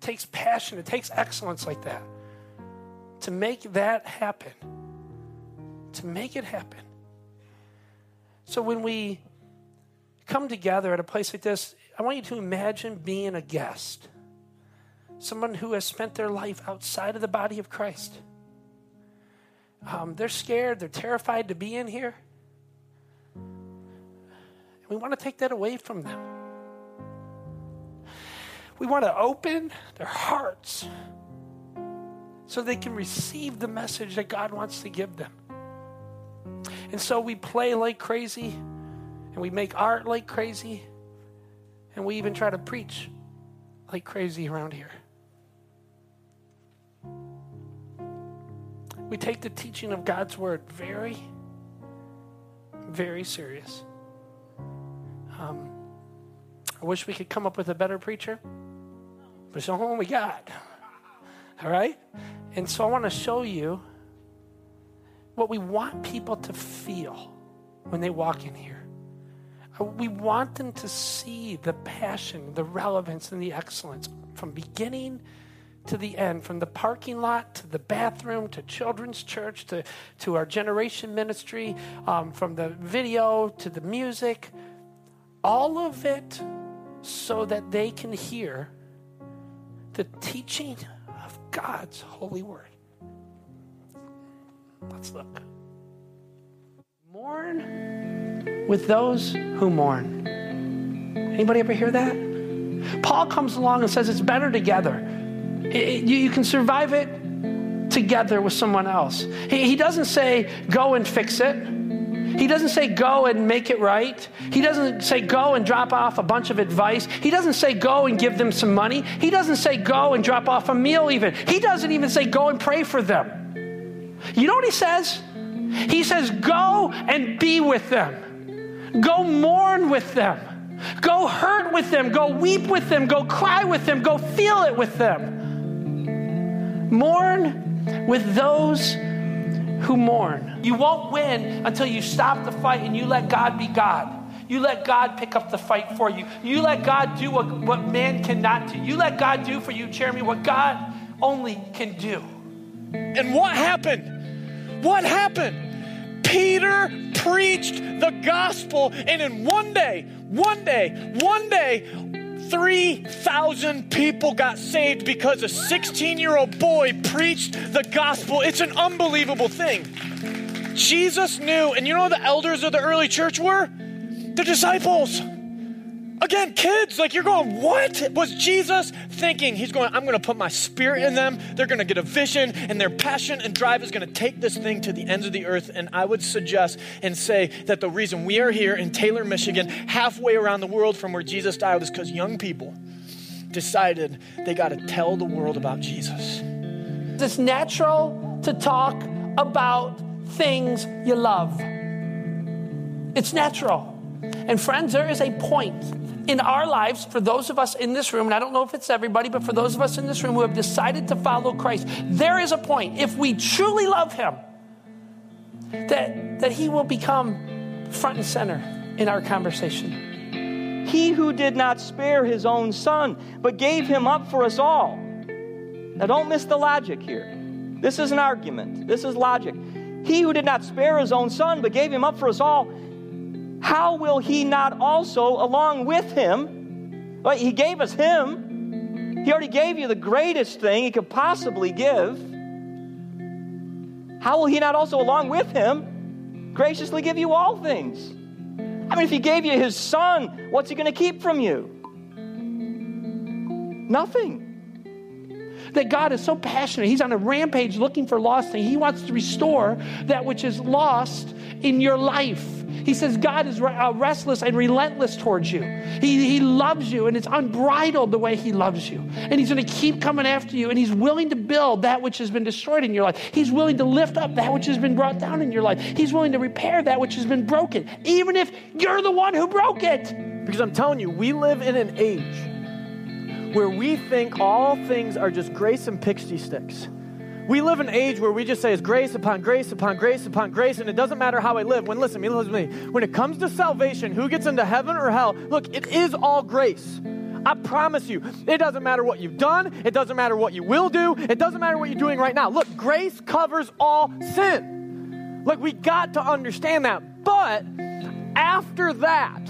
it takes passion, it takes excellence like that to make that happen. To make it happen. So when we come together at a place like this, I want you to imagine being a guest, someone who has spent their life outside of the body of Christ. Um, they're scared, they're terrified to be in here. And We want to take that away from them. We want to open their hearts so they can receive the message that God wants to give them. And so we play like crazy, and we make art like crazy, and we even try to preach like crazy around here. We take the teaching of God's word very, very serious. Um, I wish we could come up with a better preacher, but it's the only one we got. All right? And so I want to show you what we want people to feel when they walk in here. Uh, we want them to see the passion, the relevance, and the excellence from beginning to the end, from the parking lot to the bathroom to children's church to, to our generation ministry, um, from the video to the music, all of it so that they can hear the teaching of God's holy word. Let's look. Mourn with those who mourn. Anybody ever hear that? Paul comes along and says it's better together. You, can survive it together with someone else. he doesn't say, go and fix it. He doesn't say go and make it right. He doesn't say go and drop off a bunch of advice. He doesn't say go and give them some money. He doesn't say go and drop off a meal, even. He doesn't even say go and pray for them. You know what he says? He says go and be with them, go mourn with them. Go hurt with them. Go weep with them. Go cry with them. Go feel it with them. Mourn with those who mourn. You won't win until you stop the fight and you let God be God. You let God pick up the fight for you. You let God do what, what man cannot do. You let God do for you, Jeremy, what God only can do. And what happened? What happened? Peter preached the gospel, and in one day, one day, one day, 3,000 people got saved because a 16 year old boy preached the gospel. It's an unbelievable thing. Jesus knew, and you know who the elders of the early church were? The disciples. Again, kids, like you're going, what was Jesus thinking? He's going, I'm going to put my spirit in them. They're going to get a vision, and their passion and drive is going to take this thing to the ends of the earth. And I would suggest and say that the reason we are here in Taylor, Michigan, halfway around the world from where Jesus died, is because young people decided they got to tell the world about Jesus. It's natural to talk about things you love, it's natural. And friends, there is a point in our lives, for those of us in this room, and I don't know if it's everybody, but for those of us in this room who have decided to follow Christ, there is a point, if we truly love Him, that, that He will become front and center in our conversation. He who did not spare His own Son, but gave Him up for us all. Now, don't miss the logic here. This is an argument, this is logic. He who did not spare His own Son, but gave Him up for us all how will he not also, along with him, he gave us him. He already gave you the greatest thing he could possibly give. How will he not also, along with him, graciously give you all things? I mean, if he gave you his son, what's he going to keep from you? Nothing. that God is so passionate. He's on a rampage looking for lost things. He wants to restore that which is lost in your life. He says God is uh, restless and relentless towards you. He, he loves you, and it's unbridled the way He loves you. And He's going to keep coming after you, and He's willing to build that which has been destroyed in your life. He's willing to lift up that which has been brought down in your life. He's willing to repair that which has been broken, even if you're the one who broke it. Because I'm telling you, we live in an age where we think all things are just grace and pixie sticks. We live in an age where we just say it's grace upon grace upon grace upon grace, and it doesn't matter how I live. When listen, listen to me. When it comes to salvation, who gets into heaven or hell? Look, it is all grace. I promise you, it doesn't matter what you've done, it doesn't matter what you will do, it doesn't matter what you're doing right now. Look, grace covers all sin. Look, we got to understand that. But after that,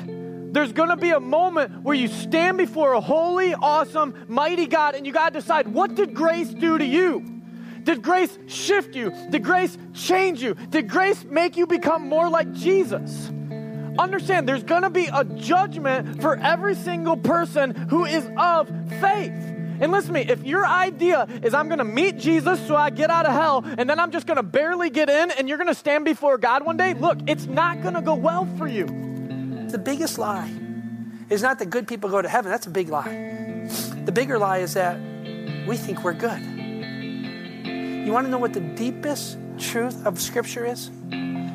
there's going to be a moment where you stand before a holy, awesome, mighty God and you got to decide what did grace do to you? Did grace shift you? Did grace change you? Did grace make you become more like Jesus? Understand, there's going to be a judgment for every single person who is of faith. And listen to me, if your idea is I'm going to meet Jesus so I get out of hell and then I'm just going to barely get in and you're going to stand before God one day, look, it's not going to go well for you. The biggest lie is not that good people go to heaven. That's a big lie. The bigger lie is that we think we're good. You want to know what the deepest truth of Scripture is?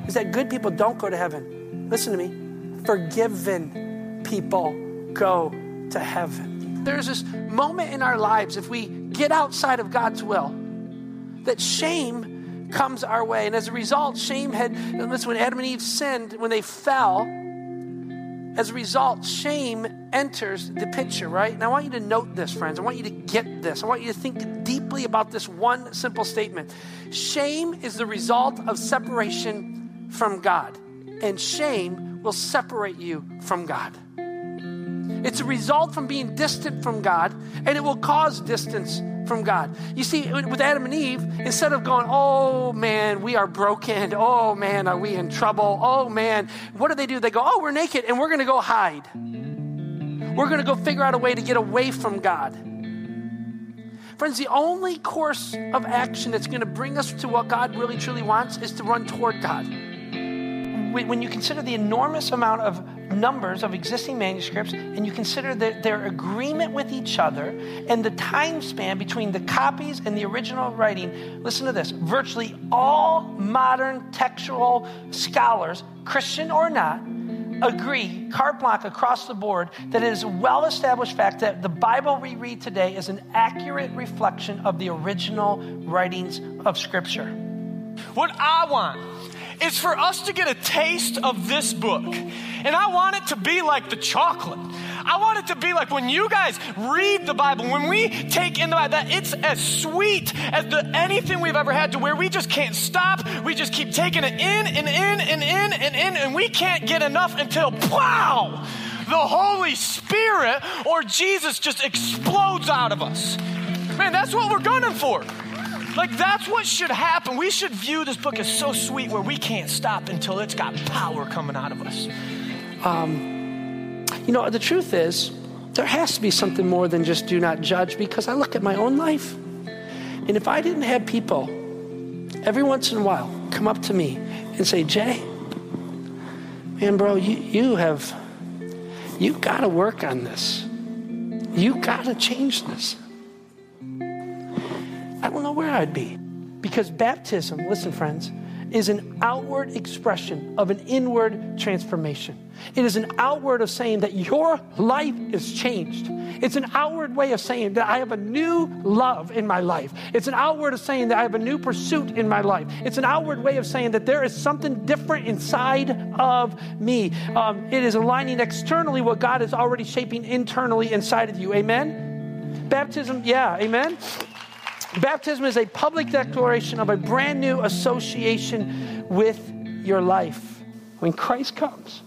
Is that good people don't go to heaven. Listen to me. Forgiven people go to heaven. There's this moment in our lives, if we get outside of God's will, that shame comes our way. And as a result, shame had, listen, when Adam and Eve sinned, when they fell, as a result, shame enters the picture, right? And I want you to note this, friends. I want you to get this. I want you to think deeply about this one simple statement. Shame is the result of separation from God, and shame will separate you from God. It's a result from being distant from God, and it will cause distance from God. You see, with Adam and Eve, instead of going, oh man, we are broken. Oh man, are we in trouble? Oh man, what do they do? They go, oh, we're naked and we're going to go hide. We're going to go figure out a way to get away from God. Friends, the only course of action that's going to bring us to what God really truly wants is to run toward God. When you consider the enormous amount of numbers of existing manuscripts and you consider the, their agreement with each other and the time span between the copies and the original writing, listen to this virtually all modern textual scholars, Christian or not, agree, carte blanche across the board, that it is a well established fact that the Bible we read today is an accurate reflection of the original writings of Scripture. What I want is for us to get a taste of this book. And I want it to be like the chocolate. I want it to be like when you guys read the Bible, when we take in the Bible, that it's as sweet as the, anything we've ever had to where we just can't stop. We just keep taking it in and in and in and in, and we can't get enough until, wow, the Holy Spirit or Jesus just explodes out of us. Man, that's what we're gunning for. Like, that's what should happen. We should view this book as so sweet where we can't stop until it's got power coming out of us. Um, you know, the truth is, there has to be something more than just do not judge because I look at my own life. And if I didn't have people every once in a while come up to me and say, Jay, man, bro, you, you have, you got to work on this. You got to change this. I don't know where I'd be. Because baptism, listen, friends, is an outward expression of an inward transformation. It is an outward of saying that your life is changed. It's an outward way of saying that I have a new love in my life. It's an outward of saying that I have a new pursuit in my life. It's an outward way of saying that there is something different inside of me. Um, it is aligning externally what God is already shaping internally inside of you. Amen? Baptism, yeah, amen? Baptism is a public declaration of a brand new association with your life. When Christ comes,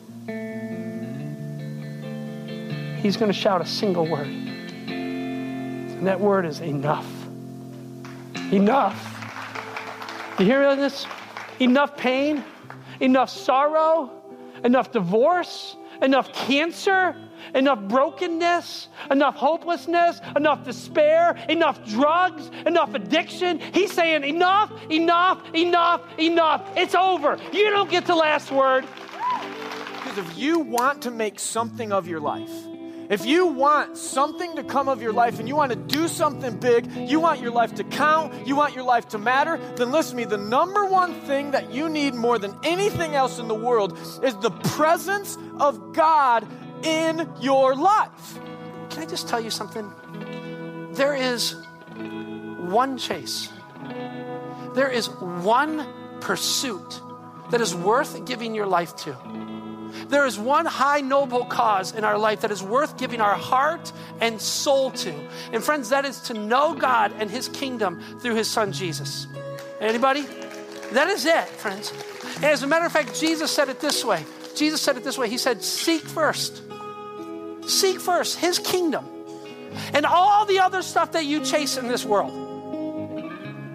He's going to shout a single word. And that word is enough. Enough. You hear this? Enough pain, enough sorrow, enough divorce, enough cancer, enough brokenness, enough hopelessness, enough despair, enough drugs, enough addiction. He's saying, enough, enough, enough, enough. It's over. You don't get the last word. Because if you want to make something of your life, if you want something to come of your life and you want to do something big, you want your life to count, you want your life to matter, then listen to me. The number one thing that you need more than anything else in the world is the presence of God in your life. Can I just tell you something? There is one chase, there is one pursuit that is worth giving your life to. There is one high, noble cause in our life that is worth giving our heart and soul to. And friends, that is to know God and His kingdom through His Son Jesus. Anybody? That is it, friends. And as a matter of fact, Jesus said it this way. Jesus said it this way. He said, Seek first. Seek first His kingdom. And all the other stuff that you chase in this world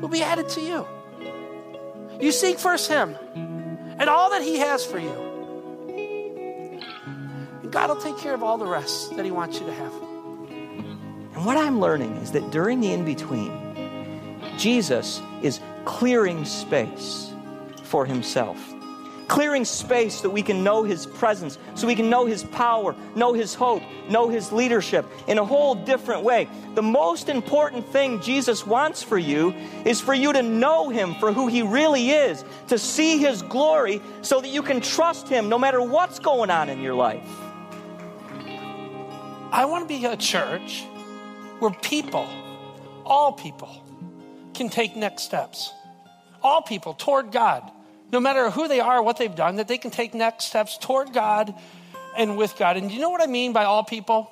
will be added to you. You seek first Him and all that He has for you. And God will take care of all the rest that He wants you to have. And what I'm learning is that during the in between, Jesus is clearing space for Himself. Clearing space that we can know His presence, so we can know His power, know His hope, know His leadership in a whole different way. The most important thing Jesus wants for you is for you to know Him for who He really is, to see His glory so that you can trust Him no matter what's going on in your life. I want to be a church where people, all people, can take next steps. All people toward God, no matter who they are, what they've done, that they can take next steps toward God and with God. And you know what I mean by all people?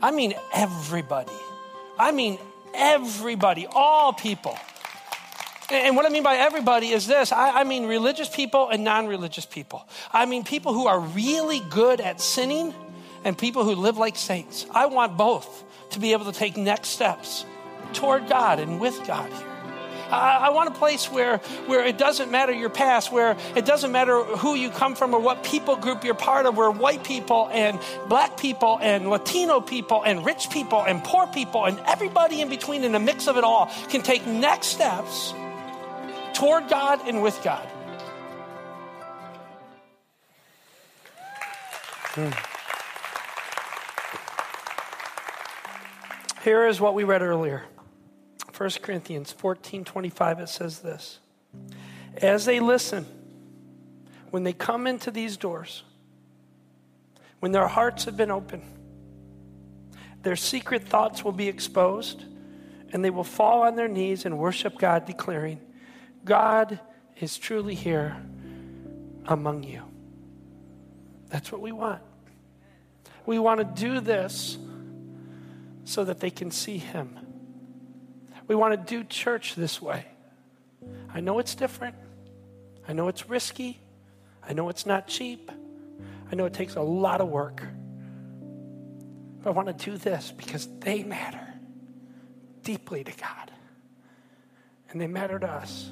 I mean everybody. I mean everybody, all people. And what I mean by everybody is this I, I mean religious people and non religious people. I mean people who are really good at sinning and people who live like saints. I want both to be able to take next steps toward God and with God here. I, I want a place where, where it doesn't matter your past, where it doesn't matter who you come from or what people group you're part of, where white people and black people and Latino people and rich people and poor people and everybody in between in a mix of it all can take next steps toward God and with God. Hmm. Here is what we read earlier. 1 Corinthians 14 25, it says this As they listen, when they come into these doors, when their hearts have been opened, their secret thoughts will be exposed, and they will fall on their knees and worship God, declaring, God is truly here among you. That's what we want. We want to do this so that they can see Him. We want to do church this way. I know it's different. I know it's risky. I know it's not cheap. I know it takes a lot of work. But I want to do this because they matter deeply to God. And they matter to us.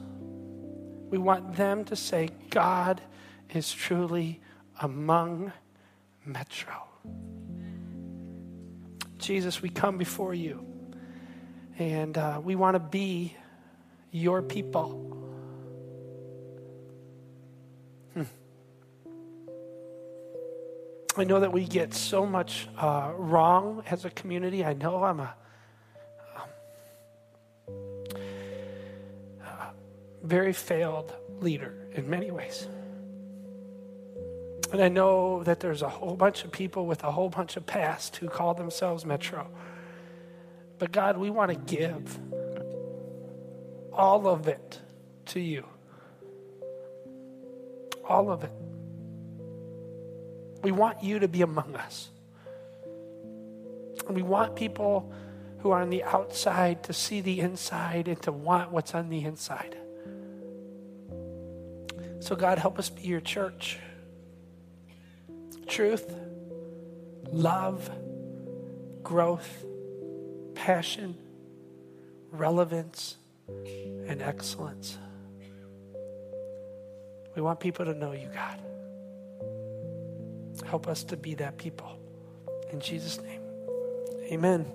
We want them to say, God is truly among Metro. Jesus, we come before you. And uh, we want to be your people. Hmm. I know that we get so much uh, wrong as a community. I know I'm a um, very failed leader in many ways. And I know that there's a whole bunch of people with a whole bunch of past who call themselves Metro. But God, we want to give all of it to you. All of it. We want you to be among us. We want people who are on the outside to see the inside and to want what's on the inside. So, God, help us be your church truth, love, growth, passion, relevance, and excellence. We want people to know you, God. Help us to be that people. In Jesus' name, amen.